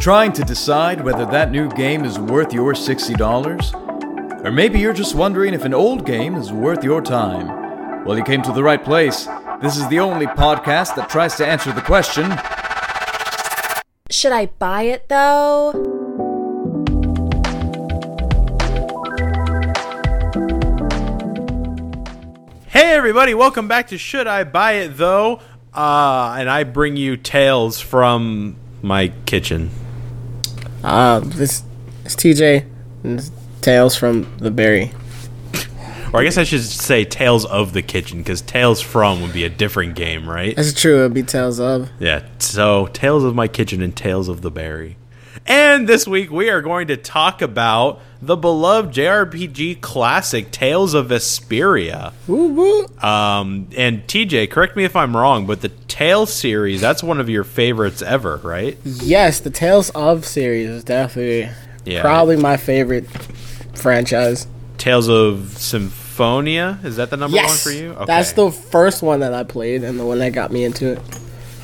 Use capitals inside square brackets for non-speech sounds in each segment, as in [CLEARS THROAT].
Trying to decide whether that new game is worth your $60? Or maybe you're just wondering if an old game is worth your time. Well, you came to the right place. This is the only podcast that tries to answer the question Should I buy it though? Hey everybody, welcome back to Should I Buy It Though? Uh, and I bring you tales from my kitchen. Uh, this is TJ. And this Tales from the Berry. Or I guess I should say Tales of the Kitchen, because Tales from would be a different game, right? That's true. It'd be Tales of. Yeah, so Tales of My Kitchen and Tales of the Berry. And this week we are going to talk about the beloved JRPG classic Tales of Vesperia. Um, and TJ, correct me if I'm wrong, but the Tales series, that's one of your favorites ever, right? Yes, the Tales of series is definitely Yeah. probably my favorite franchise. Tales of Symphonia, is that the number yes, one for you? that's the first one that I played and the one that got me into it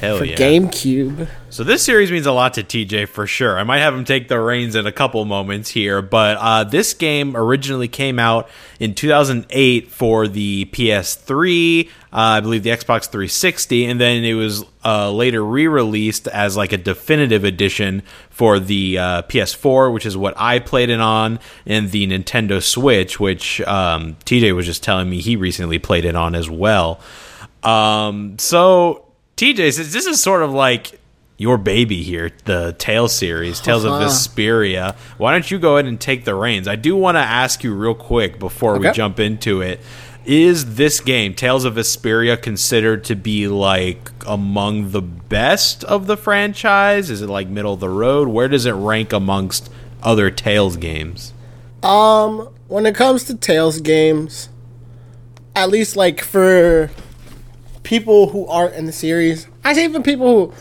Hell for yeah. GameCube. So this series means a lot to TJ for sure. I might have him take the reins in a couple moments here, but uh, this game originally came out in 2008 for the PS3, uh, I believe the Xbox 360, and then it was uh, later re-released as like a definitive edition for the uh, PS4, which is what I played it on, and the Nintendo Switch, which um, TJ was just telling me he recently played it on as well. Um, so TJ, says this is sort of like your baby here, the Tales series, Tales of. [LAUGHS] Vesperia, why don't you go ahead and take the reins? I do want to ask you real quick before we jump into it. Is this game, Tales of Vesperia, considered to be like among the best of the franchise? Is it like middle of the road? Where does it rank amongst other Tales games? Um, when it comes to Tales games, at least like for people who aren't in the series, I say even people who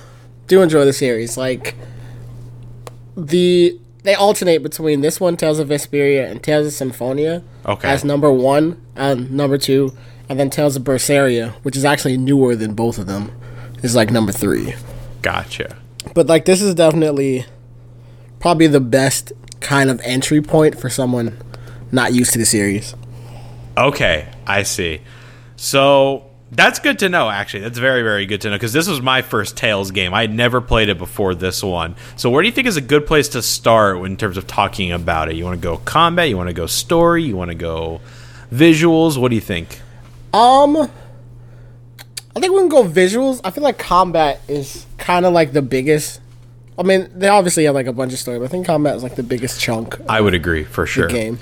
do enjoy the series, like the they alternate between this one, Tales of Vesperia, and Tales of Symphonia Okay. as number one and number two, and then Tales of Berseria, which is actually newer than both of them, is like number three. Gotcha. But like this is definitely probably the best kind of entry point for someone not used to the series. Okay, I see. So that's good to know. Actually, that's very, very good to know because this was my first Tales game. I had never played it before this one. So, where do you think is a good place to start in terms of talking about it? You want to go combat? You want to go story? You want to go visuals? What do you think? Um, I think we can go visuals. I feel like combat is kind of like the biggest. I mean, they obviously have like a bunch of story, but I think combat is like the biggest chunk of I would agree for sure. the game.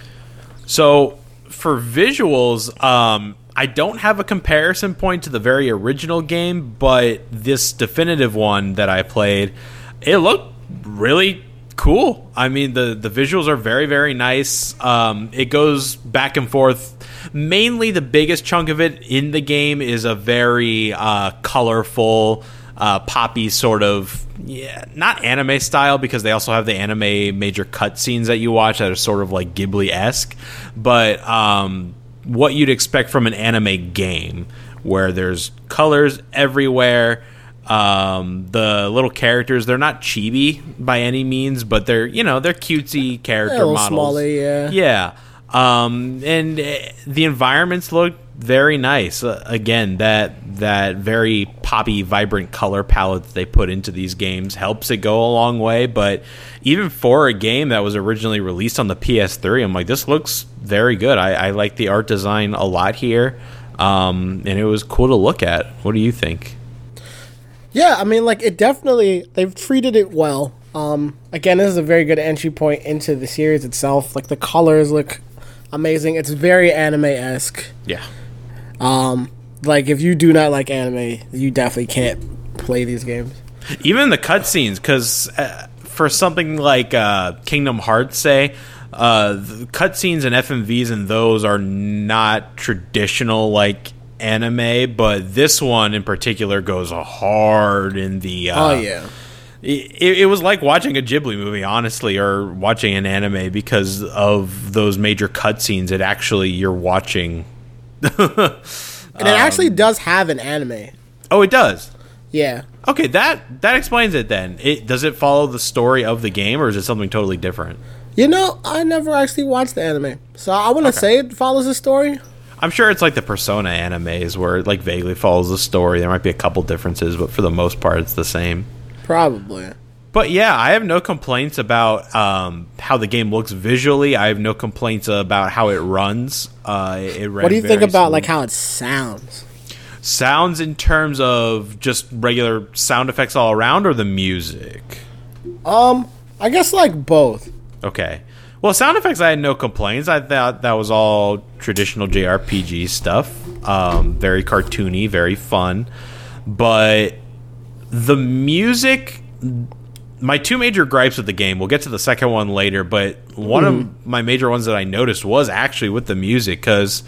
So for visuals, um, I don't have a comparison point to the very original game, but this definitive one that I played, it looked really cool. I mean, the the visuals are very very nice. Um, it goes back and forth. Mainly, the biggest chunk of it in the game is a very uh, colorful. Uh, poppy sort of yeah not anime style because they also have the anime major cutscenes that you watch that are sort of like ghibli esque but um, what you'd expect from an anime game where there's colors everywhere um, the little characters they're not chibi by any means but they're you know they're cutesy character models smaller, yeah. yeah um, and uh, the environments look very nice uh, again that that very poppy vibrant color palette that they put into these games helps it go a long way but even for a game that was originally released on the ps3 i'm like this looks very good i, I like the art design a lot here um, and it was cool to look at what do you think Yeah, I mean, like it definitely they've treated it well. Um, again, this is a very good entry point into the series itself. Like the colors look amazing. It's very anime esque. yeah Um, like if you do not like anime, you definitely can't play these games. even the cutscenes because uh, for something like uh, kingdom hearts say uh, the cutscenes and fmvs and those are not traditional like anime but this one in particular goes hard in the uh, oh yeah. it, it was like watching a Ghibli movie, honestly, or watching an anime because of those major cutscenes. It actually you're watching. [LAUGHS] And it actually um, does have an anime. oh, it does. Yeah. Okay, that that explains it then. It does it follow the story of the game or is it something totally different? You know, I never actually watched the anime, so I want to Okay. say it follows the story. I'm sure it's like the Persona animes where it like vaguely follows the story. There might be a couple differences, but for the most part it's the same. Probably. But yeah, I have no complaints about um, how the game looks visually. I have no complaints about how it runs. Uh, it ran What do you think about smooth. like how it sounds? sounds in terms of just regular sound effects all around, or the music? Um, I guess like both. Okay. Well, sound effects, I had no complaints. I thought that was all traditional JRPG stuff. Um, very cartoony, very fun. But the music, my two major gripes with the game, we'll get to the second one later, but one of my major ones that I noticed was actually with the music because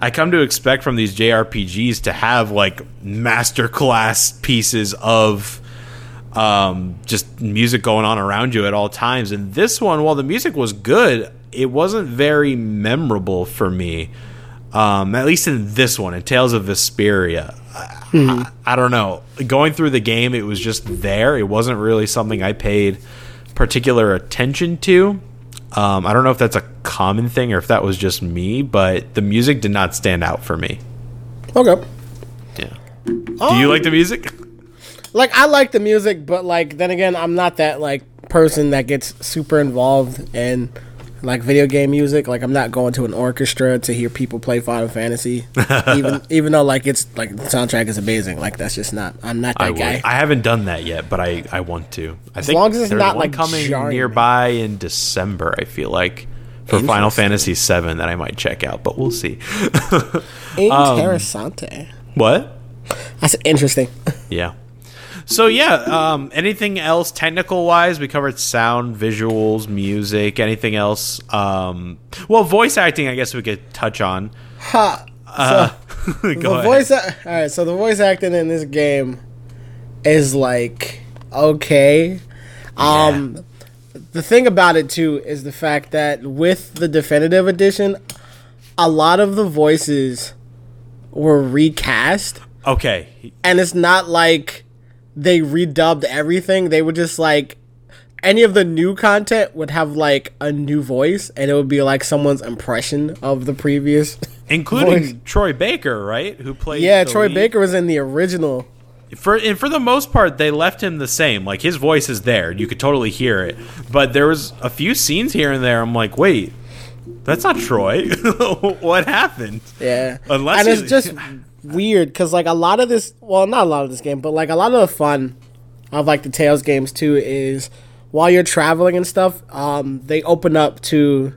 I come to expect from these JRPGs to have like masterclass pieces of um, just music going on around you at all times. And this one, while the music was good, it wasn't very memorable for me. Um, at least in this one, in Tales of Vesperia. I, I don't know. Going through the game, it was just there. It wasn't really something I paid particular attention to. Um, I don't know if that's a common thing or if that was just me, but the music did not stand out for me. Okay. Yeah. Do you like the music? Like I like the music, but like then again, I'm not that like person that gets super involved in like video game music. Like I'm not going to an orchestra to hear people play Final Fantasy, [LAUGHS] even even though like it's like the soundtrack is amazing. Like that's just not. I'm not that I, would. guy. I haven't done that yet, but I, I want to. I think long as it's not, like, coming jarring nearby in December. I feel like for Final Fantasy VII that I might check out, but we'll see. [LAUGHS] Um, Interessante. what? That's interesting. Yeah. So yeah, um, anything else technical wise? We covered sound, visuals, music. Anything else? Um, well, voice acting. I guess we could touch on. ha. Uh, [LAUGHS] go the ahead. voice. All right. So the voice acting in this game is like okay. Um, the thing about it too is the fact that with the definitive edition, a lot of the voices were recast, okay. and it's not like they redubbed everything. They would just like any of the new content would have like a new voice, and it would be like someone's impression of the previous. [LAUGHS] Including voice. Troy Baker, right? Who played? Yeah, Troy lead. Baker was in the original. for and for the most part they left him the same like his voice is there you could totally hear it but there was a few scenes here and there i'm like wait that's not troy [LAUGHS] what happened Yeah, Unless and it's just [LAUGHS] weird because like a lot of this, well, not a lot of this game, but like a lot of the fun of like the Tales games too is while you're traveling and stuff, um, they open up to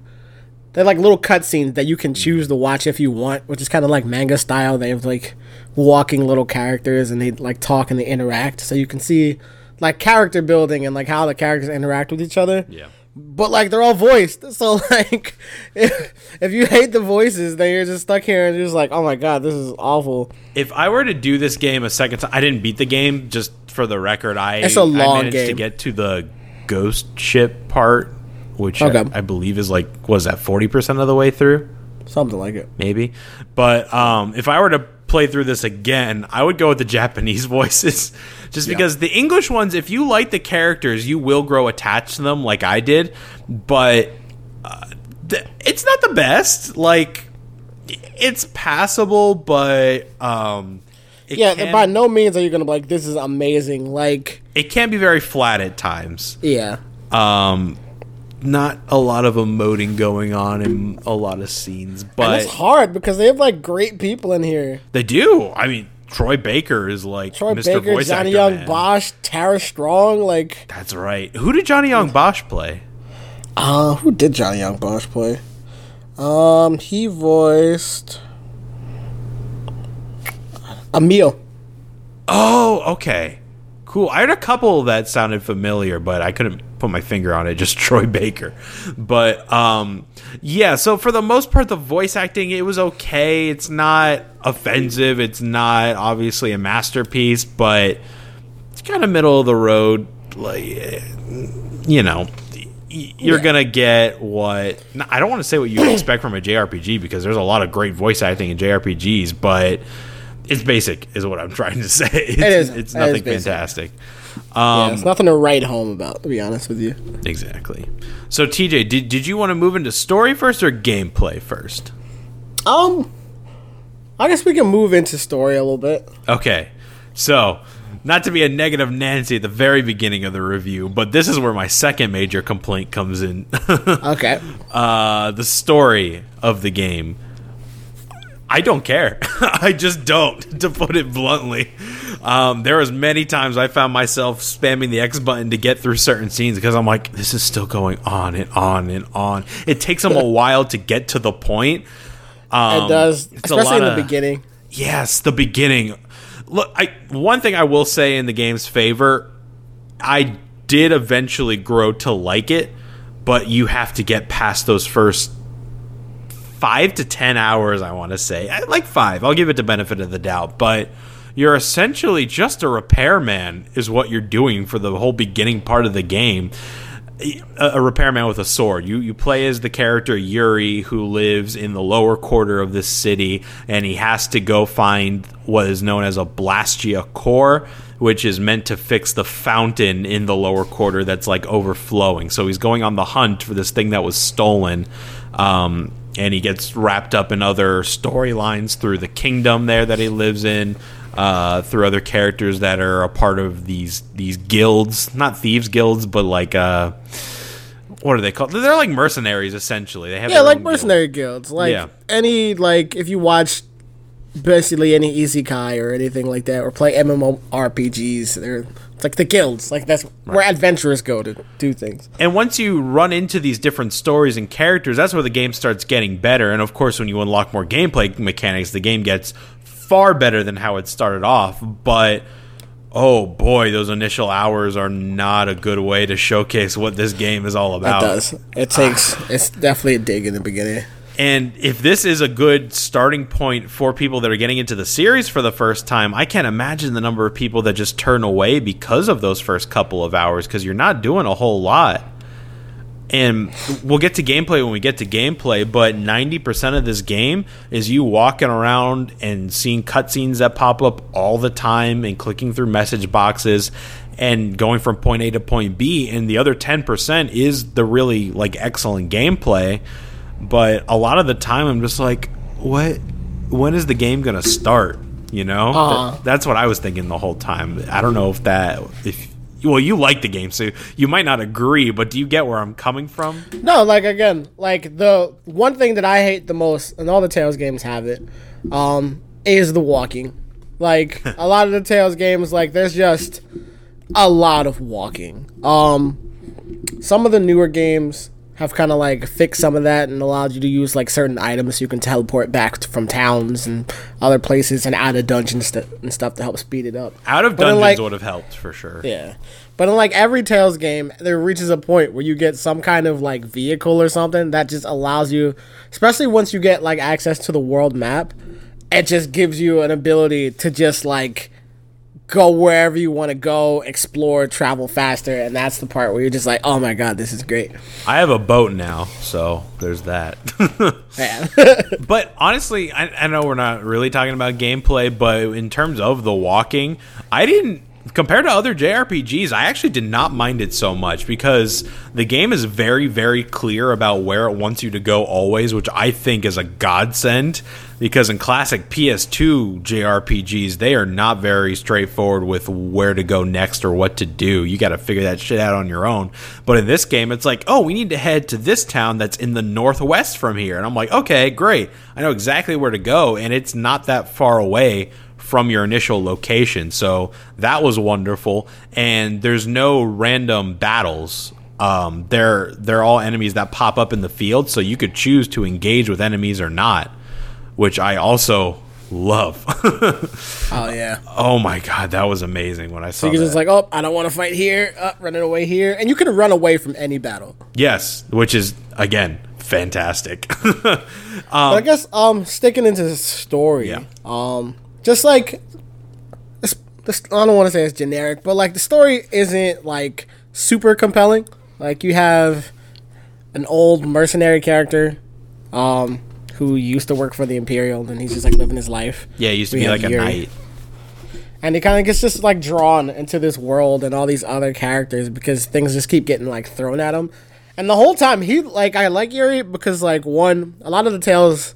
they're like little cutscenes that you can choose to watch if you want, which is kind of like manga style. They have like walking little characters and they like talk and they interact, so you can see like character building and like how the characters interact with each other. Yeah but like they're all voiced. [LAUGHS] So like, if, if you hate the voices, then you're just stuck here and you're just like, oh my god, this is awful. if i were to do this game a second time i didn't beat the game just for the record i It's a I long managed to get to the ghost ship part which I, I believe is like was that 40% of the way through Something like it. maybe. But um, if I were to play through this again, I would go with the Japanese [LAUGHS] voices, just because the English ones, if you like the characters, you will grow attached to them, like I did. But uh, th- it's not the best. Like it's passable, but um, Yeah, can, by no means are you gonna be like, this is amazing. Like, it can be very flat at times. yeah, Um, not a lot of emoting going on in a lot of scenes, and but it's hard because they have like great people in here. They do. I mean, Troy Baker is like Troy Mr. Baker, Voice Johnny Actor Young, man. Bosch, Tara Strong. Like, That's right. Who did Johnny Yong Bosch play? uh, who did Johnny Yong Bosch play? Um, he voiced Emil. Oh, okay. Cool. I had a couple that sounded familiar, but I couldn't put my finger on it. Just [LAUGHS] Troy Baker. But um, yeah. So for the most part, the voice acting it was okay. It's not offensive. It's not obviously a masterpiece, but it's kind of middle of the road. Like you know, you're Yeah. gonna get what I don't want to say what you expect from a JRPG because there's a lot of great voice acting in JRPGs, but it's basic, is what I'm trying to say. [LAUGHS] It's, is. It's It nothing is basic. Fantastic. yeah, Um, it's nothing to write home about, to be honest with you. exactly. So TJ, did did you want to move into story first or gameplay first? Um, I guess we can move into story a little bit. Okay. So, not to be a negative Nancy at the very beginning of the review, but this is where my second major complaint comes in. [LAUGHS] Okay. uh, the story of the game. I don't care. [LAUGHS] I just don't, [LAUGHS] to put it bluntly. Um, there was many times I found myself spamming the X button to get through certain scenes because I'm like, this is still going on and on and on. It takes them a [LAUGHS] while to get to the point. Um, it does, especially in the of- beginning. Yes, the beginning. Look, I one thing I will say in the game's favor, I did eventually grow to like it, but you have to get past those first five to ten hours. I want to say, I like five. I'll give it the benefit of the doubt, but you're essentially just a repairman, is what you're doing for the whole beginning part of the game a, a repairman with a sword. You you play as the character Yuri who lives in the lower quarter of this city, and he has to go find what is known as a Blastia core, which is meant to fix the fountain in the lower quarter that's like overflowing. So he's going on the hunt for this thing that was stolen. Um, and he gets wrapped up in other storylines through the kingdom there that he lives in, uh, through other characters that are a part of these these guilds, not thieves guilds, but like uh, what are they called? They're like mercenaries essentially. They have Yeah, like own guild. mercenary guilds. Like Yeah. any like if you watch basically any isekai or anything like that, or play MMORPGs, they're it's like the guilds. Like that's where adventurers go to do things. And once you run into these different stories and characters, that's where the game starts getting better. And of course, when you unlock more gameplay mechanics, the game gets far better than how it started off. But oh boy, those initial hours are not a good way to showcase what this game is all It about. does. It takes. [SIGHS] it's definitely a dig in the beginning. And if this is a good starting point for people that are getting into the series for the first time, I can't imagine the number of people that just turn away because of those first couple of hours because you're not doing a whole lot. And we'll get to gameplay when we get to gameplay, but 90% of this game is you walking around and seeing cutscenes that pop up all the time and clicking through message boxes and going from point A to point B. And the other 10% is the really like excellent gameplay but a lot of the time I'm just like, what? When is the game gonna start? You know, Uh-huh. Th- that's what I was thinking the whole time. I don't know if that if well, you like the game, so you might not agree, but do you get where I'm coming from? No, like again, like the one thing that I hate the most, and all the Tales games have it, um, is the walking. Like [LAUGHS] a lot of the Tales games, like there's just a lot of walking. Um, some of the newer games have kind of like fixed some of that and allowed you to use like certain items so you can teleport back t- from towns and other places and out of dungeons st- and stuff to help speed it up. Out of But dungeons like- would have helped for sure. Yeah. But in like every Tales game, there reaches a point where you get some kind of like vehicle or something that just allows you, especially once you get like access to the world map, it just gives you an ability to just like go wherever you want to go, explore, travel faster, and that's the part where you're just like, oh my god, this is great. I have a boat now, so there's that. [LAUGHS] [LAUGHS] But honestly, I, I know we're not really talking about gameplay, but in terms of the walking, I didn't. Compared to other JRPGs, I actually did not mind it so much because the game is very, very clear about where it wants you to go always, which I think is a godsend. Because in classic PS2 JRPGs, they are not very straightforward with where to go next or what to do. You got to figure that shit out on your own. But in this game, it's like, oh, we need to head to this town that's in the northwest from here. And I'm like, okay, great. I know exactly where to go. And it's not that far away from your initial location. So that was wonderful. And there's no random battles. Um, they're they're all enemies that pop up in the field, so you could choose to engage with enemies or not, which I also love. [LAUGHS] oh yeah. oh my god, that was amazing when I saw can that. just like, oh, I don't want to fight here, uh, running away here, and you can run away from any battle. yes, which is again fantastic. [LAUGHS] But I guess um sticking into the story, Yeah. um just like this, this I don't want to say it's generic, but like the story isn't like super compelling. Like you have an old mercenary character um who used to work for the Imperial, and he's just like living his life. Yeah, he used to We be like a knight. and he kind of gets just like drawn into this world and all these other characters because things just keep getting like thrown at him and the whole time he like i like yuri because like one a lot of the tales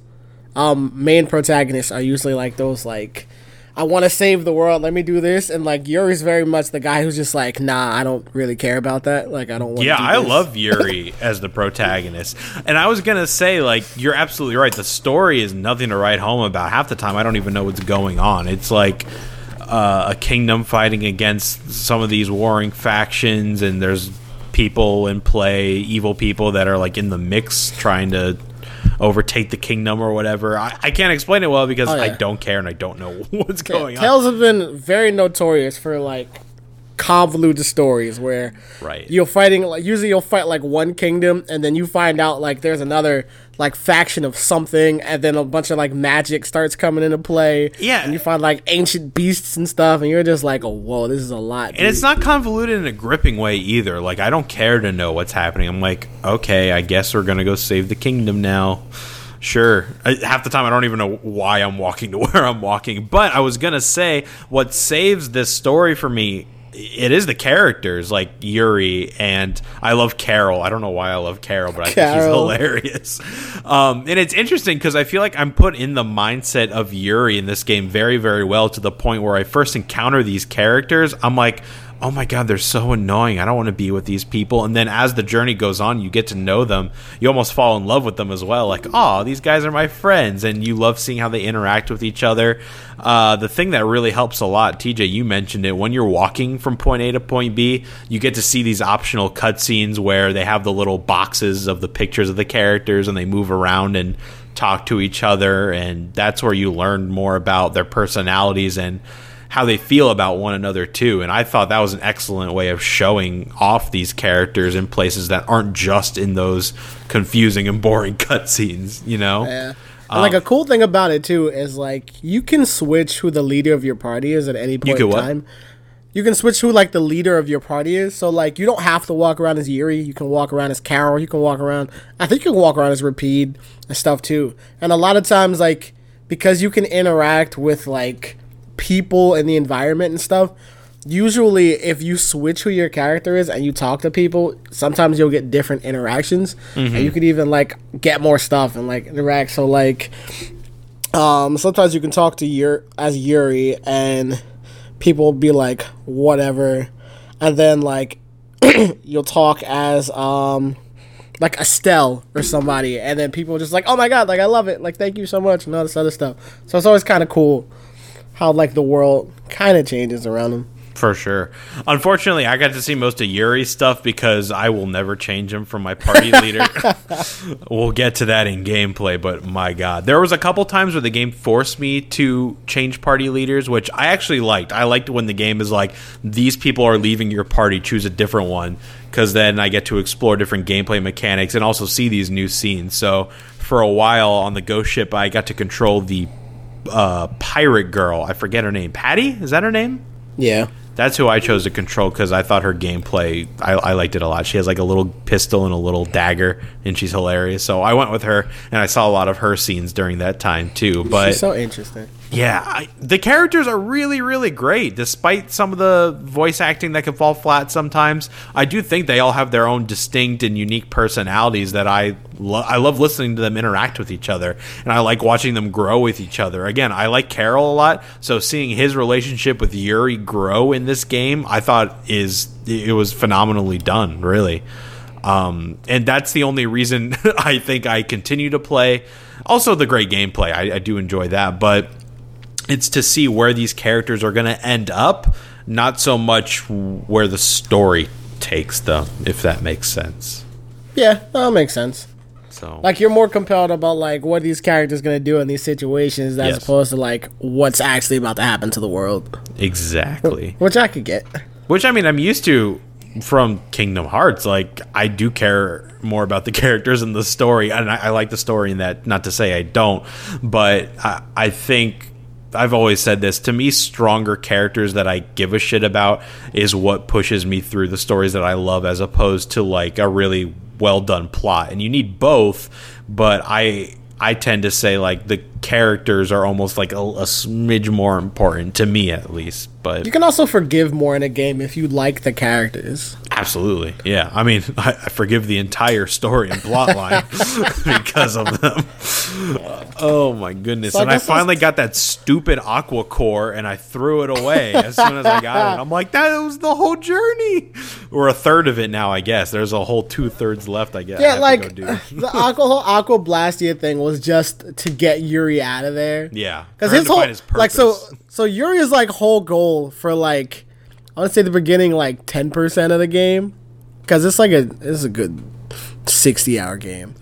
um main protagonists are usually like those like i want to save the world let me do this and like yuri's very much the guy who's just like nah i don't really care about that like i don't want to. Yeah, do I love [LAUGHS] Yuri as the protagonist. And I was going to say, like, you're absolutely right. The story is nothing to write home about. Half the time, I don't even know what's going on. It's like uh, a kingdom fighting against some of these warring factions, and there's people in play, evil people that are, like, in the mix trying to overtake the kingdom or whatever. I, I can't explain it well because Oh, yeah. I don't care and I don't know [LAUGHS] what's going on. Tales have been very notorious for like convoluted stories where Right. you're fighting like usually you'll fight like one kingdom and then you find out like there's another like faction of something and then a bunch of like magic starts coming into play Yeah. and you find like ancient beasts and stuff and you're just like oh whoa this is a lot And it's not convoluted in a gripping way either. Like I don't care to know what's happening. I'm like, okay, I guess we're gonna go save the kingdom now. Sure. I, half the time I don't even know why I'm walking to [LAUGHS] where I'm walking. But I was gonna say what saves this story for me. It is the characters like Yuri and I love Karol. I don't know why I love Karol, but I think she's hilarious. Um, and it's interesting because I feel like I'm put in the mindset of Yuri in this game very, very well to the point where I first encounter these characters. I'm like, oh my god, they're so annoying. I don't want to be with these people. And then as the journey goes on, you get to know them. You almost fall in love with them as well. Like, oh, these guys are my friends, and you love seeing how they interact with each other. Uh, the thing that really helps a lot, TJ, you mentioned it. When you're walking from point A to point B, you get to see these optional cutscenes where they have the little boxes of the pictures of the characters, and they move around and talk to each other, and that's where you learn more about their personalities and how they feel about one another too. And I thought that was an excellent way of showing off these characters in places that aren't just in those confusing and boring [LAUGHS] cutscenes. You know? yeah and like a Um, cool thing about it too is like you can switch who the leader of your party is at any point in what? time. You can switch who like the leader of your party is. So like you don't have to walk around as Yuri. You can walk around as Karol. You can walk around. I think you can walk around as Repede and stuff too. And a lot of times like because you can interact with like people and the environment and stuff. Usually, if you switch who your character is and you talk to people, sometimes you'll get different interactions, and you could even like get more stuff and like interact. So like, um, sometimes you can talk to your as Yuri, and people will be like, whatever, and then like [CLEARS THROAT] you'll talk as um like Estelle or somebody, and then people just like, oh my god, like I love it, like thank you so much, and all this other stuff. So it's always kind of cool how like the world kind of changes around him. For sure. Unfortunately, I got to see most of Yuri's stuff because I will never change him from my party [LAUGHS] leader. we'll get to that in gameplay, but my god. There was a couple times where the game forced me to change party leaders, which I actually liked. I liked when the game is like, these people are leaving your party, choose a different one, because then I get to explore different gameplay mechanics and also see these new scenes. So for a while on the ghost ship, I got to control the uh, pirate girl. I forget her name. Patty? Is that her name? Yeah. That's who I chose to control because I thought her gameplay, I, I liked it a lot. She has like a little pistol and a little dagger, and she's hilarious. So I went with her, and I saw a lot of her scenes during that time too. But She's so interesting. Yeah, I, the characters are really, really great. Despite some of the voice acting that can fall flat sometimes, I do think they all have their own distinct and unique personalities that I I love listening to them interact with each other, and I like watching them grow with each other. Again, I like Karol a lot, so seeing his relationship with Yuri grow in this game, I thought is it was phenomenally done. Really. Um, and that's the only reason [LAUGHS] I think I continue to play. Also, the great gameplay. I, I do enjoy that, but it's to see where these characters are going to end up, not so much where the story takes them, if that makes sense. Yeah, that makes sense. So, Like you're more compelled about like what these characters gonna do in these situations as Yes. opposed to like what's actually about to happen to the world, exactly. [LAUGHS] which I could get. Which I mean, I'm used to from Kingdom Hearts. Like, I do care more about the [LAUGHS] characters and the story, and I, I like the story in that. Not to say I don't, but I, I think I've always said this. To me, stronger characters that I give a shit about is what pushes me through the stories that I love, as opposed to like a really well done plot. And you need both, but I. I tend to say like the characters are almost like a, a smidge more important to me at least. But You can also forgive more in a game if you like the characters. absolutely, yeah. I mean, [LAUGHS] I, I forgive the entire story and plotline [LAUGHS] [LAUGHS] because of them. Oh my goodness! So and I that's- finally got that stupid aqua core, and I threw it away as soon as I got it. I'm like, that was the whole journey, or a third of it now. I guess there's a whole two thirds left. I guess. Yeah, to like the aqua whole aqua blastia thing was just to get Yuri out of there. yeah, Because his whole his like so so Yuri's like whole goal for like I want to say the beginning like ten percent of the game because it's like a it's a good sixty hour game.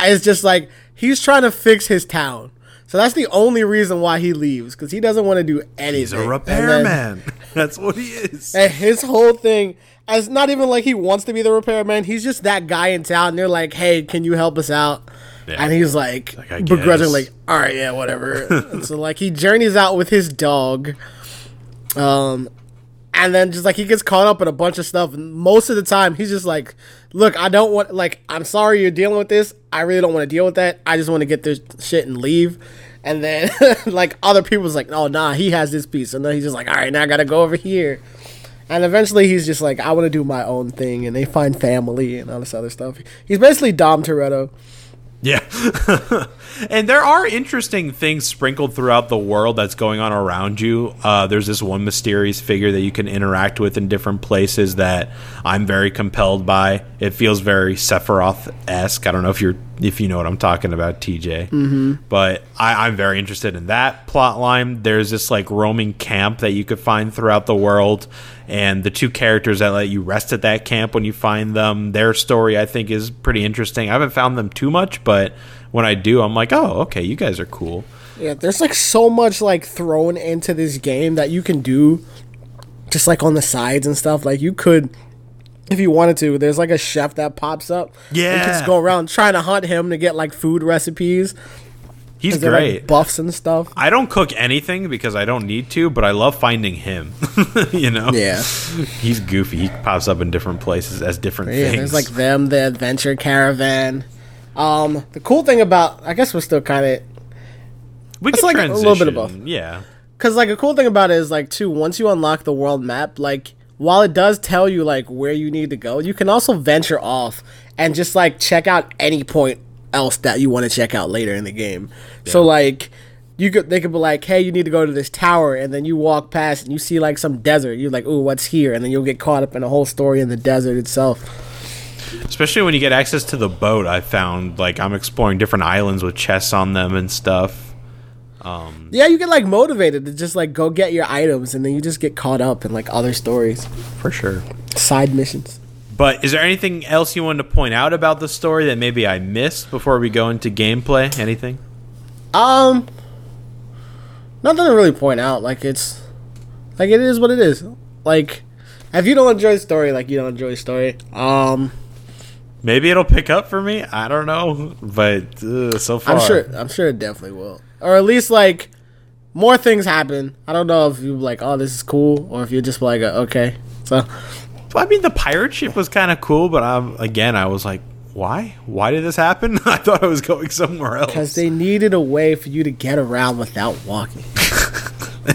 And It's just like he's trying to fix his town. So that's the only reason why he leaves because he doesn't want to do anything. He's a repairman. [LAUGHS] That's what he is. and his whole thing, it's not even like he wants to be the repairman. He's just that guy in town. And they're like, "Hey, can you help us out?" Yeah. And he's like, begrudgingly, guess. "All right, yeah, whatever." [LAUGHS] so like he journeys out with his dog, um, and then just like he gets caught up in a bunch of stuff. And most of the time, he's just like, "Look, I don't want like I'm sorry you're dealing with this. I really don't want to deal with that. I just want to get this shit and leave." And then [LAUGHS] like other people's like, "Oh nah, he has this piece," and then he's just like, "All right, now I gotta go over here." And eventually he's just like, I want to do my own thing, and they find family and all this other stuff. He's basically Dom Toretto. Yeah. [LAUGHS] and there are interesting things sprinkled throughout the world that's going on around you. Uh, there's this one mysterious figure that you can interact with in different places that I'm very compelled by. It feels very Sephiroth esque. I don't know if you're if you know what I'm talking about, TJ. Mm-hmm. But I, I'm very interested in that plot line. There's this like roaming camp that you could find throughout the world. And the two characters that let you rest at that camp when you find them, their story I think is pretty interesting. I haven't found them too much, but when I do, I'm like, oh, okay, you guys are cool. Yeah, there's like so much like thrown into this game that you can do, just like on the sides and stuff. Like you could, if you wanted to. There's like a chef that pops up. Yeah. you can just go around trying to hunt him to get like food recipes. He's great. like buffs and stuff. I don't cook anything because I don't need to, but I love finding him. [LAUGHS] you know? Yeah, He's goofy. He pops up in different places as different things. yeah. things. There's like them, the adventure caravan. Um, the cool thing about, I guess we're still kind of we it's like a little bit of both. Yeah. Cause like a cool thing about it is like too once you unlock the world map, like while it does tell you like where you need to go, you can also venture off and just like check out any point else that you want to check out later in the game. So like you could they could be like, hey, you need to go to this tower, and then you walk past and you see like some desert. You're like, ooh, what's here? And then you'll get caught up in a whole story in the desert itself. Especially when you get access to the boat, I found like I'm exploring different islands with chests on them and stuff. Um, yeah, you get like motivated to just like go get your items, and then you just get caught up in like other stories, For sure. side missions. But is there anything else you wanted to point out about the story that maybe I missed before we go into gameplay? Anything? Um, nothing to really point out. Like it's, like it is what it is. Like, if you don't enjoy the story, like you don't enjoy the story. Um, Maybe it'll pick up for me. I don't know, but uh, so far, I'm sure. I'm sure it definitely will, or at least like more things happen. I don't know if you like, oh, this is cool, or if you're just like, uh, okay. So I mean, the pirate ship was kind of cool, but um, again, I was like, why? Why did this happen? [LAUGHS] I thought I was going somewhere else. because they needed a way for you to get around without walking. [LAUGHS]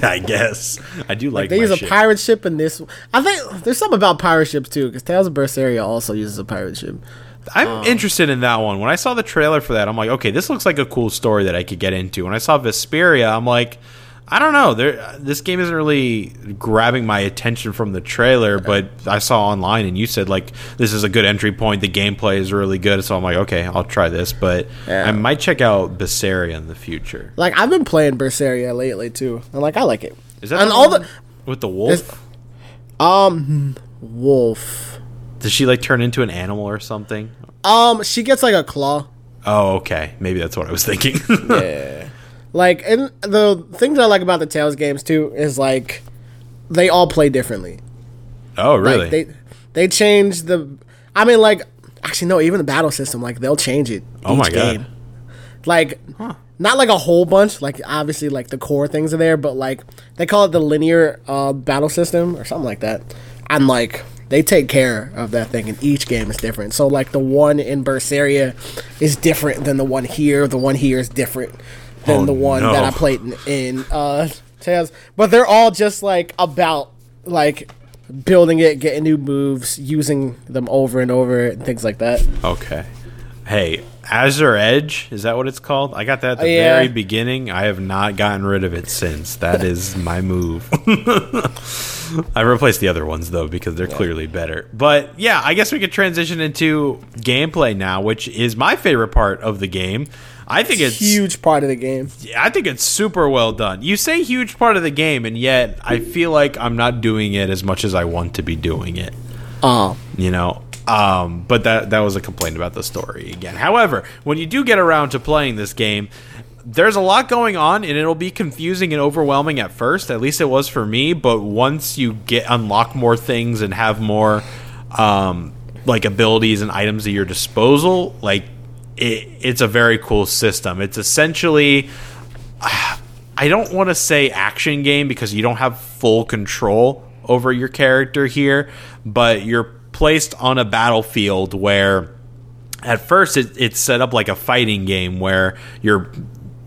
I guess I do like. They my use a ship. pirate ship in this. I think there's something about pirate ships too, because Tales of Berseria also uses a pirate ship. I'm interested in that one. When I saw the trailer for that, I'm like, okay, this looks like a cool story that I could get into. When I saw Vesperia, I'm like, I don't know. There, this game isn't really grabbing my attention from the trailer, but I saw online and you said like this is a good entry point. The gameplay is really good, so I'm like, okay, I'll try this. But Yeah. I might check out Vesperia in the future. Like I've been playing Berseria lately too, and like I like it. Is that and the all the with the wolf? Um wolf. Does she like turn into an animal or something? Um, she gets like a claw. Oh, okay. Maybe that's what I was thinking. [LAUGHS] Yeah. Like, and the things I like about the Tales games too is like they all play differently. oh, really? Like they they change the. I mean, like actually no, even the battle system like they'll change it. Oh my God. Like. Not like a whole bunch, like obviously like the core things are there, but like they call it the linear uh, battle system or something like that. And like they take care of that thing, and each game is different. So like the one in Berseria is different than the one here. The one here is different than Oh, the one no. that I played in, in uh, Tales. But they're all just like about like building it, getting new moves, using them over and over, and things like that. Okay. Hey, Azure Edge, is that what it's called? I got that at the Oh, yeah. very beginning. I have not gotten rid of it since. That is my move. [LAUGHS] I replaced the other ones though because they're clearly better. But yeah, I guess we could transition into gameplay now, which is my favorite part of the game. I think it's Huge part of the game. I think it's super well done. You say huge part of the game, and yet I feel like I'm not doing it as much as I want to be doing it Um, you know um, but that that was a complaint about the story again however when you do get around to playing this game there's a lot going on and it'll be confusing and overwhelming at first at least it was for me but once you get unlock more things and have more um, like abilities and items at your disposal like it, it's a very cool system. It's essentially I don't want to say action game because you don't have full control over your character here, but you're placed on a battlefield where at first it, it's set up like a fighting game where you're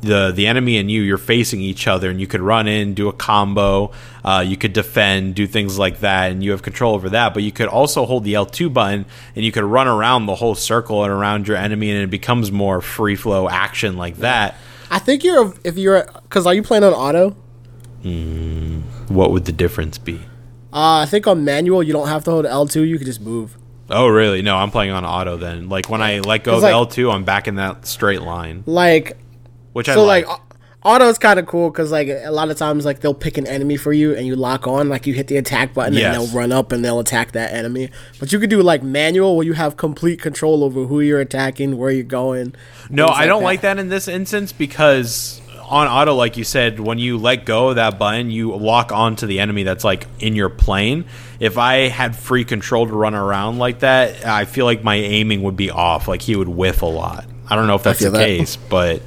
the the enemy and you you're facing each other and you could run in do a combo uh, you could defend do things like that and you have control over that but you could also hold the L2 button and you could run around the whole circle and around your enemy and it becomes more free flow action like that I think you're if you're because are you playing on auto? Mm, what would the difference be Uh, I think on manual you don't have to hold L two. You can just move. Oh, really? No, I'm playing on auto then. Like when I let go of like- L2, I'm back in that straight line, Like which I so, like. like, au- auto is kind of cool because like a lot of times like they'll pick an enemy for you and you lock on like you hit the attack button Yes. and they'll run up and they'll attack that enemy. But you could do like manual where you have complete control over who you're attacking, where you're going. no, I don't like that in this instance because on auto, like you said, when you let go of that button, you lock onto the enemy that's like in your plane. If I had free control to run around like that, I feel like my aiming would be off. Like he would whiff a lot. I don't know if that's the that. case, but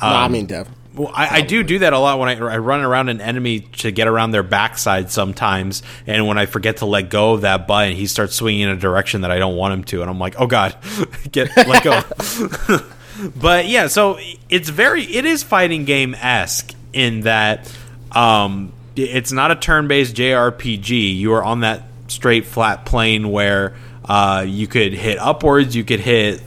no, I Um, mean Dev. Well, I, I do do that a lot when I, I run around an enemy to get around their backside sometimes, and when I forget to let go of that button, he starts swinging in a direction that I don't want him to, and I'm like, oh god, [LAUGHS] get let go. [LAUGHS] but yeah, so it's very it is fighting game esque in that um, it's not a turn based JRPG. You are on that straight flat plane where uh, you could hit upwards, you could hit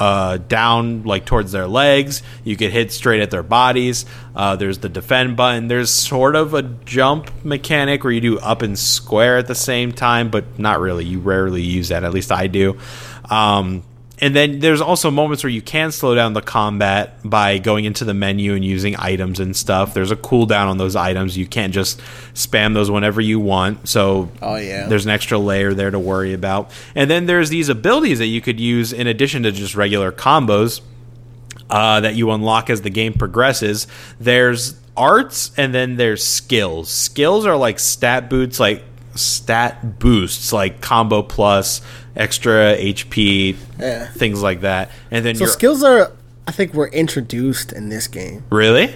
uh, down like towards their legs. You could hit straight at their bodies. Uh, there's the defend button. There's sort of a jump mechanic where you do up and square at the same time, but not really. You rarely use that. At least I do. Um, and then there's also moments where you can slow down the combat by going into the menu and using items and stuff. There's a cooldown on those items. You can't just spam those whenever you want. So Oh, yeah. there's an extra layer there to worry about. And then there's these abilities that you could use in addition to just regular combos uh, that you unlock as the game progresses. There's arts and then there's skills. Skills are like stat boots, like stat boosts, like combo plus, extra HP, Yeah. things like that. And then So skills are, I think, were introduced in this game. really,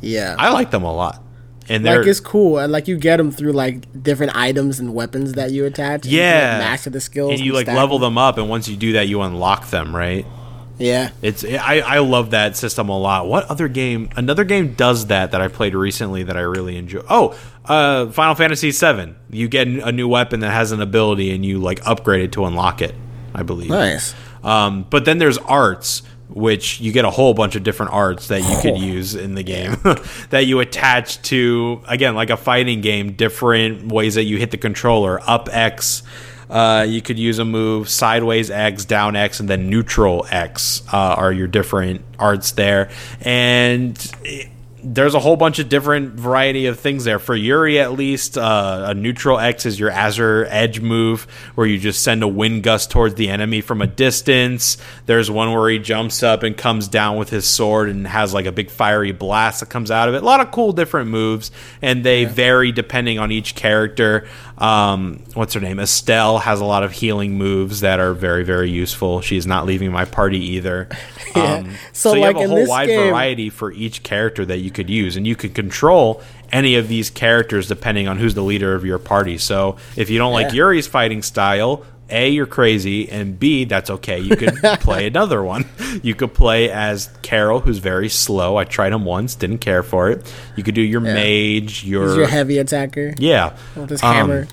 Yeah, I like them a lot. And they're like it's cool, and like you get them through like different items and weapons that you attach. and you like, yeah, master the skills, and you like level them. them up. And once you do that, you unlock them, right? Yeah, It's I, I love that system a lot. What other game? Another game does that that I played recently that I really enjoy. Oh, uh, Final Fantasy VII. You get a new weapon that has an ability, and you like upgrade it to unlock it. I believe. nice. Um, but then there's arts, which you get a whole bunch of different arts that you could use in the game [LAUGHS] that you attach to again like a fighting game. Different ways that you hit the controller. Up X. Uh, you could use a move sideways X, down X, and then neutral X uh, are your different arts there. And there's a whole bunch of different variety of things there. For Yuri, at least, uh, a neutral X is your Azure Edge move, where you just send a wind gust towards the enemy from a distance. There's one where he jumps up and comes down with his sword and has like a big fiery blast that comes out of it. A lot of cool different moves, and they vary depending on each character. Um, what's her name? Estelle has a lot of healing moves that are very, very useful. She's not leaving my party either. [LAUGHS] Yeah. Um, So, so, you like, have a whole wide game- variety for each character that you you could use, and you could control any of these characters depending on who's the leader of your party. So if you don't like Yuri's fighting style, A, you're crazy, and B, that's okay. You could [LAUGHS] play another one. You could play as Karol, who's very slow. I tried him once, didn't care for it. You could do your mage, your, He's your heavy attacker yeah, with his Um, hammer.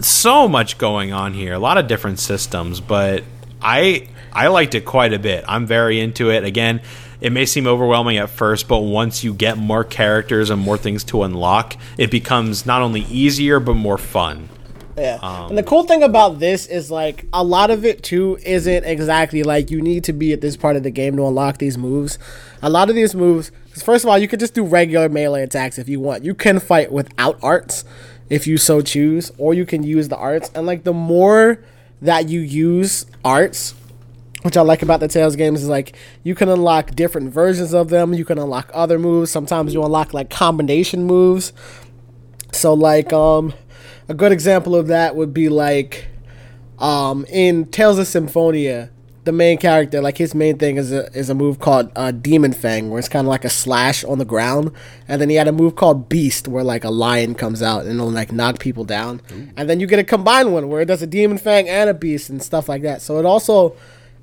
so much going on here. A lot of different systems, but I I liked it quite a bit. I'm very into it. Again, it may seem overwhelming at first, but once you get more characters and more things to unlock, it becomes not only easier but more fun. Yeah. Um, and the cool thing about this is like a lot of it too isn't exactly like you need to be at this part of the game to unlock these moves. A lot of these moves, 'cause first of all, you could just do regular melee attacks if you want. You can fight without arts if you so choose, or you can use the arts. And like the more that you use arts, which I like about the Tales games is like you can unlock different versions of them. You can unlock other moves. Sometimes you unlock like combination moves. So like um a good example of that would be like um in Tales of Symphonia, the main character, like his main thing is a is a move called uh, Demon Fang, where it's kind of like a slash on the ground, and then he had a move called Beast, where like a lion comes out and it'll like knock people down, and then you get a combined one where it does a Demon Fang and a Beast and stuff like that. So it also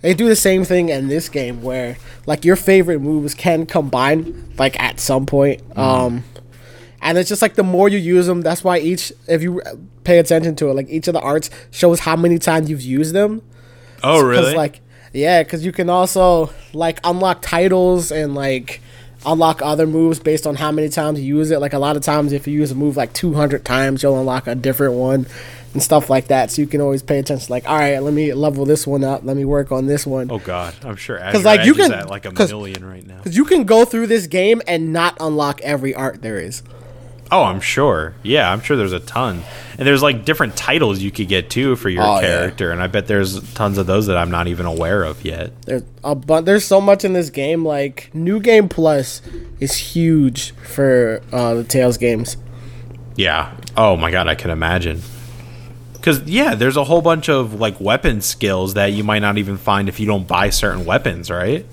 they do the same thing in this game where like your favorite moves can combine like at some point. Um and it's just like the more you use them, that's why each if you pay attention to it, like each of the arts shows how many times you've used them. Oh, Cause like yeah, because you can also like unlock titles and like unlock other moves based on how many times you use it. Like a lot of times, if you use a move like two hundred times, you'll unlock a different one and stuff like that. So you can always pay attention. Like, all right, let me level this one up. Let me work on this one. oh god, I'm sure Azure like, you can- at like a million right now. Because you can go through this game and not unlock every art there is. Oh, I'm sure. Yeah, I'm sure there's a ton. And there's like different titles you could get too for your Oh, yeah. character, and I bet there's tons of those that I'm not even aware of yet. There's a bu- there's so much in this game. Like New Game Plus is huge for uh, the Tales games. Yeah. Oh my god, I can imagine. Cuz yeah, there's a whole bunch of like weapon skills that you might not even find if you don't buy certain weapons, right?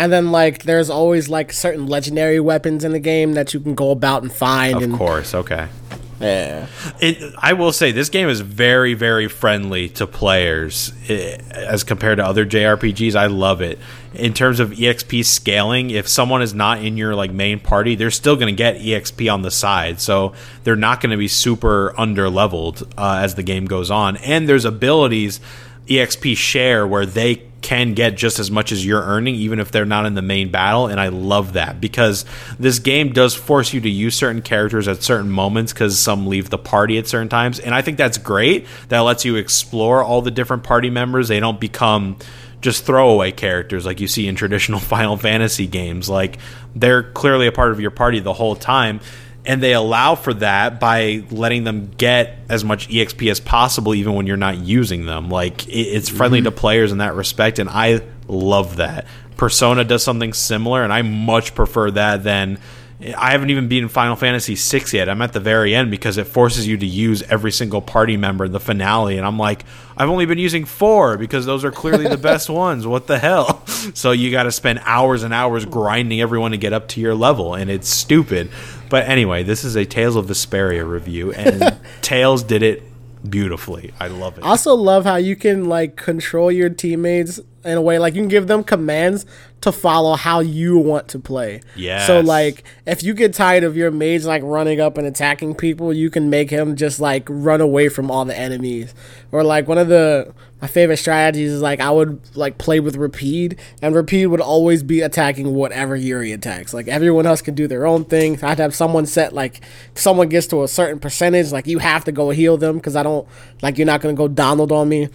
And then like there's always like certain legendary weapons in the game that you can go about and find. Of and, course. Okay. Yeah. It, I will say this game is very, very friendly to players eh, as compared to other JRPGs. I love it. In terms of EXP scaling, if someone is not in your like main party, they're still going to get EXP on the side, so they're not going to be super under leveled uh, as the game goes on. And there's abilities EXP share where they can get just as much as you're earning, even if they're not in the main battle. And I love that because this game does force you to use certain characters at certain moments because some leave the party at certain times. And I think that's great. That lets you explore all the different party members. They don't become just throwaway characters like you see in [LAUGHS] traditional Final Fantasy games. Like they're clearly a part of your party the whole time. And they allow for that by letting them get as much EXP as possible, even when you're not using them. Like it's friendly mm-hmm. to players in that respect, and I love that. Persona does something similar, and I much prefer that than. I haven't even beaten Final Fantasy VI yet. I'm at the very end because it forces you to use every single party member in the finale, and I'm like, I've only been using four because those are clearly the [LAUGHS] best ones. What the hell? So you got to spend hours and hours grinding everyone to get up to your level, and it's stupid. But anyway, this is a Tales of Vesperia review, and [LAUGHS] Tales did it beautifully. I love it. I also love how you can like control your teammates in a way like you can give them commands to follow how you want to play. Yeah. So like if you get tired of your mage like running up and attacking people, you can make him just like run away from all the enemies. Or like one of the my favorite strategies is like I would like play with Repede and Repede would always be attacking whatever Yuri attacks. Like everyone else can do their own thing. I'd have someone set like if someone gets to a certain percentage, like you have to go heal them because I don't like you're not gonna go Donald on me.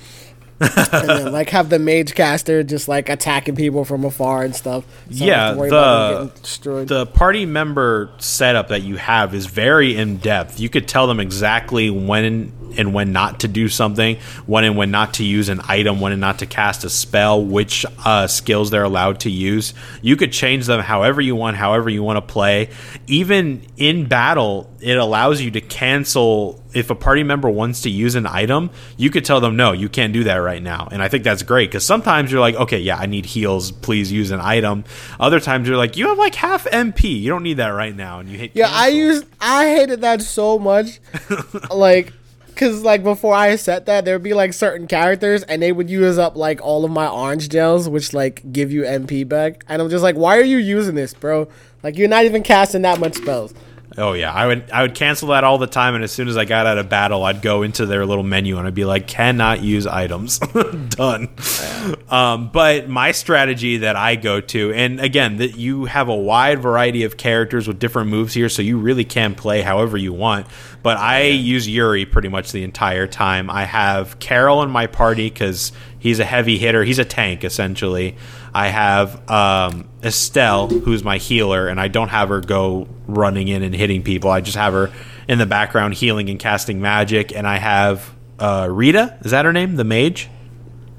And then like have the mage caster just like attacking people from afar and stuff. So yeah, have to worry about them the destroyed. the party member setup that you have is very in depth. You could tell them exactly when and when not to do something, when and when not to use an item, when and not to cast a spell, which uh, skills they're allowed to use. You could change them however you want, however you want to play. Even in battle, it allows you to cancel if a party member wants to use an item, you could tell them no, you can't do that right now. And I think that's great because sometimes you're like, okay, yeah, I need heals, please use an item. Other times you're like, you have like half MP, you don't need that right now, and you hit. Yeah, I used I hated that so much. [LAUGHS] like cuz like before I set that there'd be like certain characters and they would use up like all of my orange gels which like give you MP back. And I'm just like, "Why are you using this, bro? Like you're not even casting that much spells." Oh yeah, I would I would cancel that all the time, and as soon as I got out of battle, I'd go into their little menu and I'd be like, cannot use items, [LAUGHS] done. Um, but my strategy that I go to, and again, that you have a wide variety of characters with different moves here, so you really can play however you want. But I use Yuri pretty much the entire time. I have Karol in my party because he's a heavy hitter. He's a tank essentially. I have um, Estelle, who's my healer, and I don't have her go running in and hitting people. I just have her in the background healing and casting magic. And I have uh, Rita, is that her name? The mage?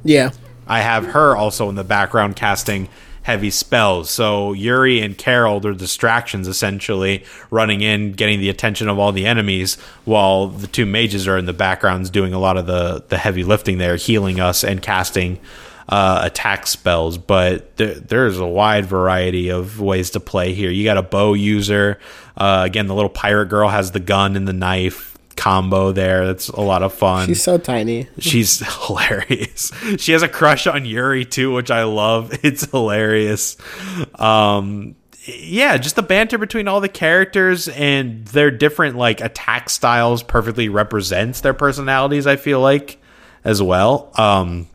Yeah. I have her also in the background casting heavy spells. So Yuri and Karol, they're distractions essentially, running in, getting the attention of all the enemies, while the two mages are in the backgrounds doing a lot of the, the heavy lifting there, healing us and casting uh, attack spells. But there, there's a wide variety of ways to play here. You got a bow user. Uh, again, the little pirate girl has the gun and the knife combo there. That's a lot of fun. She's so tiny. She's [LAUGHS] hilarious. She has a crush on Yuri too, which I love. [LAUGHS] It's hilarious. Um, yeah, just the banter between all the characters and their different like attack styles perfectly represents their personalities. I feel like as well. Um,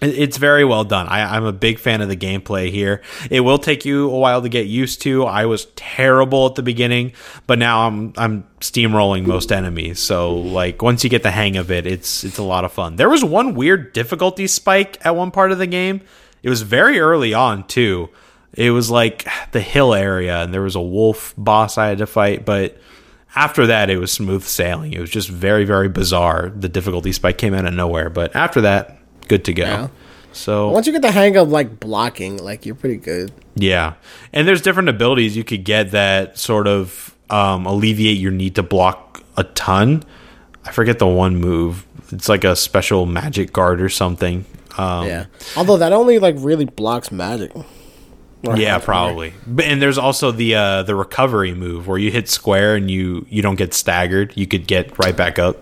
it's very well done. I, I'm a big fan of the gameplay here. It will take you a while to get used to. I was terrible at the beginning, but now I'm I'm steamrolling most enemies. So like once you get the hang of it, it's it's a lot of fun. There was one weird difficulty spike at one part of the game. It was very early on too. It was like the hill area, and there was a wolf boss I had to fight, but after that, it was smooth sailing. It was just very, very bizarre. The difficulty spike came out of nowhere, but after that, good to go. Yeah. So Once you get the hang of like blocking, like you're pretty good. yeah, and there's different abilities you could get that sort of um, alleviate your need to block a ton. I forget the one move. It's like a special magic guard or something. Um, Yeah. Although that only like really blocks magic. Or Yeah, probably. But and there's also the uh, the recovery move where you hit square and you you don't get staggered. You could get right back up.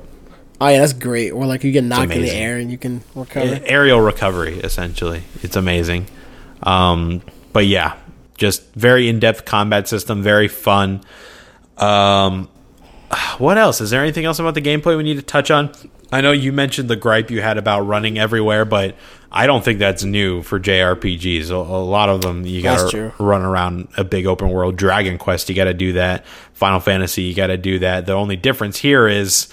Oh yeah, that's great. Or like you get knocked in the air and you can recover. aerial recovery essentially. It's amazing. Um, but yeah just very in-depth combat system very fun. Um, what else? Is there anything else about the gameplay we need to touch on? I know you mentioned the gripe you had about running everywhere but i don't think that's new for jrpgs a, a lot of them you gotta run around a big open world. Dragon quest you gotta do that. Final fantasy you gotta do that. The only difference here is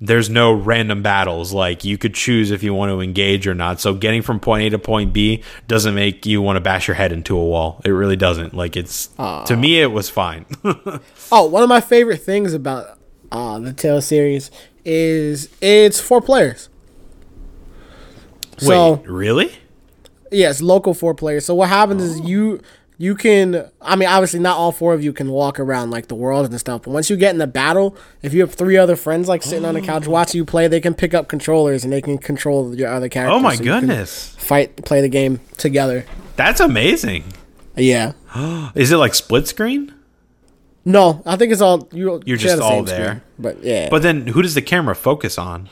there's no random battles. Like you could choose if you want to engage or not. So getting from point a to point b doesn't make you want to bash your head into a wall. It really doesn't. Like it's to me it was fine. [LAUGHS] Oh, one of my favorite things about uh, the Tales series is it's four players. So wait really? Yes, local four players. So what happens is you you can I mean obviously not all four of you can walk around like the world and stuff, but once you get in the battle, if you have three other friends like sitting on the couch watching you play, they can pick up controllers and they can control your other characters. oh my so goodness Fight play the game together. that's amazing Yeah. [GASPS] is it like split screen No, I think it's all you. You're just the all same there. screen. but yeah. but then who does the camera focus on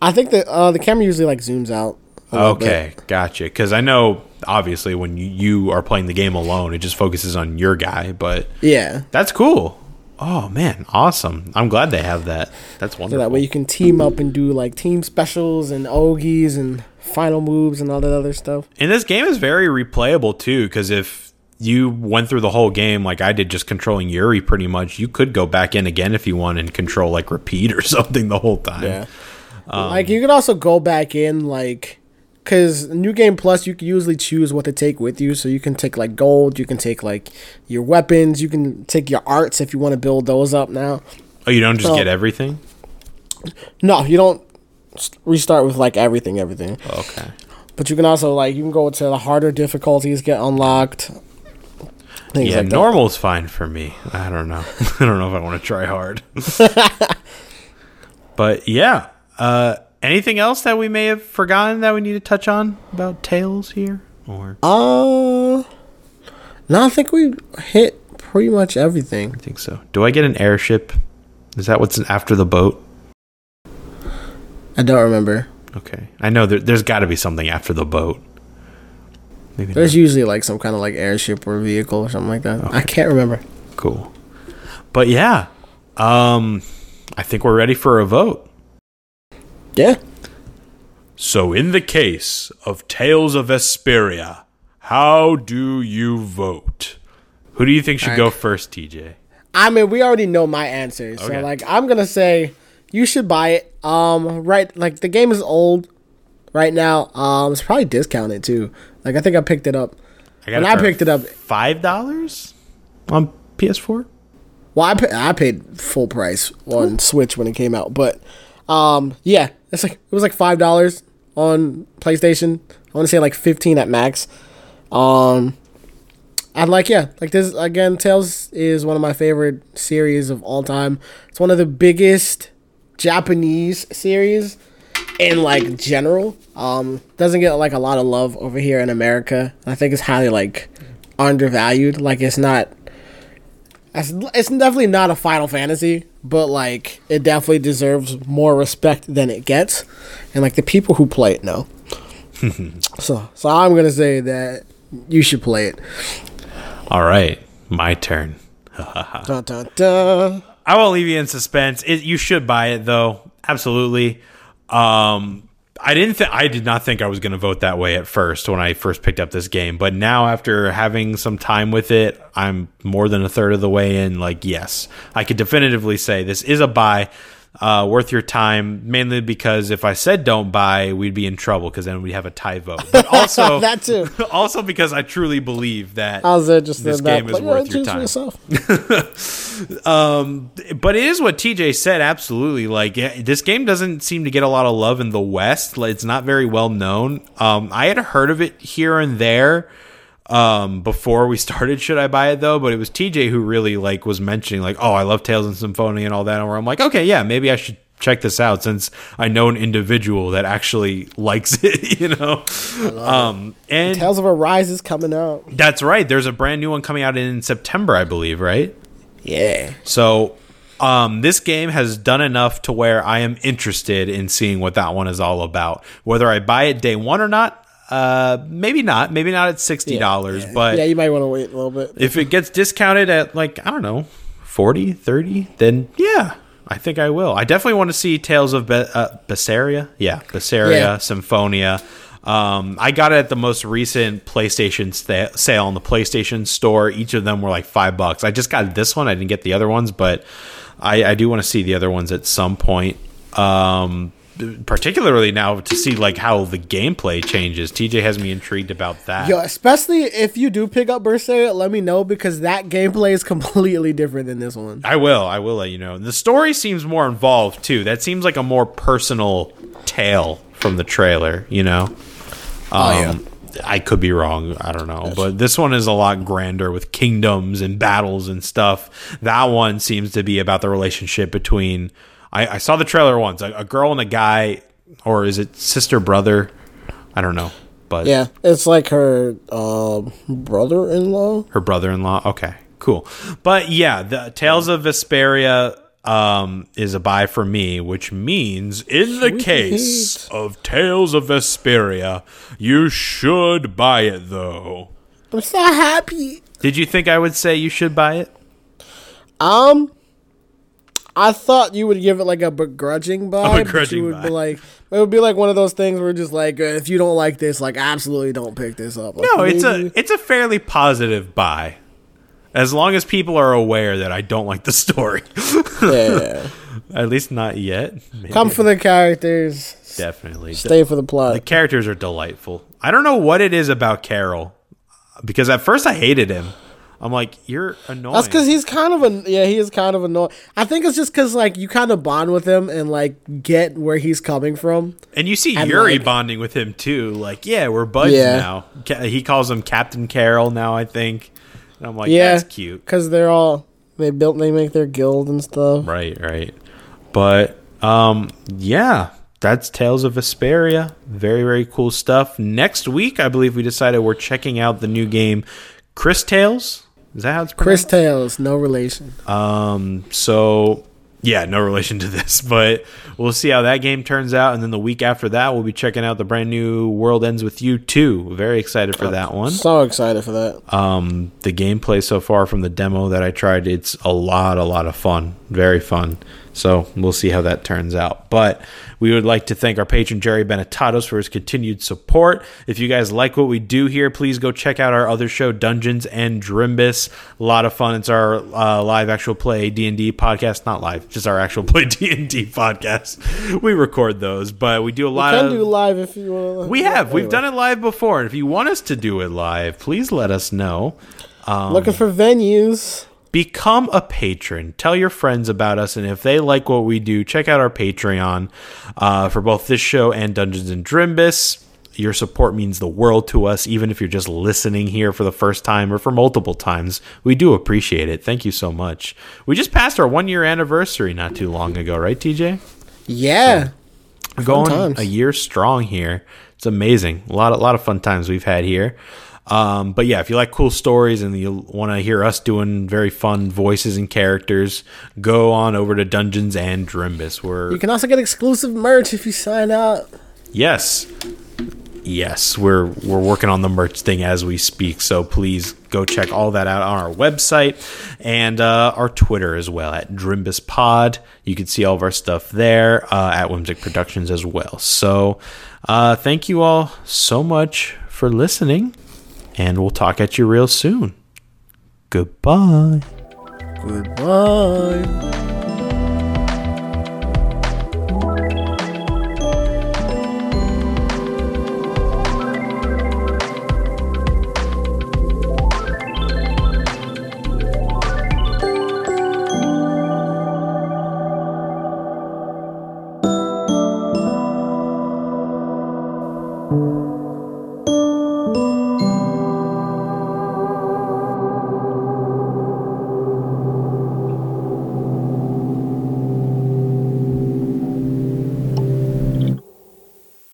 I think that uh, the camera usually like zooms out. Little bit. Okay, gotcha. Because I know obviously when you, you are playing the game alone, it just focuses on your guy. But Yeah. that's cool. Oh man, awesome! I'm glad they have that. That's So wonderful. that way you can team up and do like team specials and ogies and final moves and all that other stuff. and this game is very replayable too. Because if you went through the whole game like I did, just controlling Yuri, pretty much, you could go back in again if you want and control like Repede [LAUGHS] or something the whole time. Um, like you can also go back in like because new game plus you can usually choose what to take with you so you can take like gold you can take like your weapons you can take your arts if you want to build those up now Oh, you don't just So- get everything. no you don't restart with like everything, everything. Okay. But you can also like you can go to the harder difficulties, get unlocked. Things Yeah, like that. normal's fine for me. I don't know. [LAUGHS] I don't know if I want to try hard. [LAUGHS] but yeah, uh, anything else that we may have forgotten that we need to touch on about Tales here? Or Uh, no, I think we hit pretty much everything. I think so. Do I get an airship? Is that what's after the boat? I don't remember. Okay, I know there, there's got to be something after the boat. Maybe There's not. usually like some kind of like airship or vehicle or something like that. I can't remember. cool. But yeah, um, I think we're ready for a vote. Yeah. So, in the case of Tales of Vesperia, how do you vote? Who do you think should go first, TJ? I mean, we already know my answer, so Okay. like I'm gonna say you should buy it. Um, right, like the game is old right now. Um, it's probably discounted too. Like I think I picked it up. I When I picked it up, five dollars on PS4. well, I, pa- I paid full price on Switch when it came out, but um, yeah, it's like it was like five dollars on PlayStation. I want to say like fifteen at max. Um, and like yeah, like this again. Tales is one of my favorite series of all time. It's one of the biggest Japanese series in like general. Um, doesn't get like a lot of love over here in America. I think it's highly like undervalued. Like it's not. It's, it's definitely not a Final Fantasy, but like it definitely deserves more respect than it gets, and like the people who play it know. [LAUGHS] so, so I'm gonna say that you should play it. All right, my turn. [LAUGHS] Dun, dun, dun. I won't leave you in suspense. It, you should buy it though, absolutely. Um, I didn't. Th- I did not think I was going to vote that way at first when I first picked up this game, but now after having some time with it, I'm more than a third of the way in. Like, yes, I could definitively say this is a buy. Uh, worth your time, mainly because if I said don't buy, we'd be in trouble because then we'd have a tie vote. But [LAUGHS] also, [LAUGHS] That too. [LAUGHS] also because I truly believe that I was interested This game is but, yeah, worth your time. yourself. Um, but it is what TJ said. Absolutely, like yeah, this game doesn't seem to get a lot of love in the West. Like, It's not very well known. Um, I had heard of it here and there. Um, before we [LAUGHS] started, should I buy it though? But it was TJ who really like was mentioning like, oh, I love Tales and Symphonia and all that. And where I'm like, okay, yeah, maybe I should check this out since I know an individual that actually [LAUGHS] likes it. [LAUGHS] You know, um, and Tales of Arise is coming out. that's right. There's a brand new one coming out in September, I believe. Right. Yeah. So, um, this game has done enough to where I am interested in seeing what that one is all about. Whether I buy it day one or not, uh, maybe not. Maybe not at sixty dollars, but yeah, you might want to wait a little bit. if it gets discounted at like I don't know, 40, 30, then yeah. I think I will. I definitely want to see Tales of Be- uh, Berseria. Yeah, Berseria, Yeah. Symphonia. Um, I got it at the most recent PlayStation sta- sale on the PlayStation Store. Each of them were like five bucks. I just got this one. I didn't get the other ones, but I, I do want to see the other ones at some point. Um, particularly now to see like how the gameplay changes. TJ has me intrigued about that. Yo, especially if you do pick up Berseria, let me know because that gameplay is [LAUGHS] completely different than this one. I will. I will let you know. The story seems more involved too. That seems like a more personal tale from the trailer. You know. Um, I could be wrong. I don't know, but this one is a lot grander with kingdoms and battles and stuff. That one seems to be about the relationship between. I, I saw the trailer once. A, a girl and a guy, or is it sister brother? I don't know, but Yeah, it's like her um, brother-in-law. her brother-in-law. Okay, cool. But yeah, the Tales of Vesperia um, is a buy for me, which means in the case of Tales of Vesperia, you should buy it though. I'm so happy. Did you think I would say you should buy it? Um, I thought you would give it like a begrudging buy. but begrudging would buy. be like, it would be like one of those things where just like, if you don't like this, like absolutely don't pick this up. Like, No, it's a it's a fairly positive buy. As long as people are aware that I don't like the story. yeah. [LAUGHS] At least not yet. Maybe. Come for the characters, Definitely. stay for the plot. The characters are delightful. I don't know what it is about Karol because at first I hated him. I'm like, you're annoying. That's because he's kind of a yeah. He is kind of annoying. I think it's just because like you kind of bond with him and like get where he's coming from. and you see and, Yuri like- bonding with him too. Like, yeah, we're buds Yeah. now. Ca- He calls him Captain Karol now. I think. And I'm like, Yeah, that's cute. because they're all they built. They make their guild and stuff. Right, right. But um yeah, that's Tales of Vesperia. Very, very cool stuff. Next week, I believe we decided we're checking out the new game Cris Tales. Is that how it's pronounced? Cris? Tales, no relation. Um so yeah, no relation to [LAUGHS] this, but we'll see how that game turns out. And then the week after that, we'll be checking out the brand new World Ends With You 2. Very excited for that one. So excited for that. Um, the gameplay so far from the demo that I tried, it's a lot, a lot of fun. Very fun. So we'll see how that turns out. But we would like to thank our patron Jerry Benetatos for his continued support. If you guys like what we do here, please go check out our other show, Dungeons and Drimbus. A lot of fun. It's our uh, live actual play D and D podcast, not live, just our actual [LAUGHS] play D and D podcast. We record those, but we do a lot Can of. do live if you want. we have. We've done it live before. And if you want us to do it live, please let us know. Looking for venues. Become a patron. Tell your friends about us. And if they like what we do, check out our Patreon uh, for both this show and Dungeons and Drimbus. Your support means the world to us, even if you're just listening here for the first time or for multiple times. We do appreciate it. Thank you so much. We just passed our one year anniversary not too long ago, right, TJ? Yeah. We're going times. a year strong here. It's amazing. A lot, a lot of fun times we've had here. Um, but yeah, if you like cool stories and you want to hear us doing very fun voices and characters, go on over to Dungeons and Drimbus. We're You can also get exclusive merch if you sign up. yes, yes, we're we're working on the merch thing as we speak. So please go check all that out on our website and uh, our Twitter as well at Drimbus Pod. You can see all of our stuff there uh, at Whimsic Productions as well. So uh, thank you all so much for listening, and we'll talk at you real soon. Goodbye. Goodbye.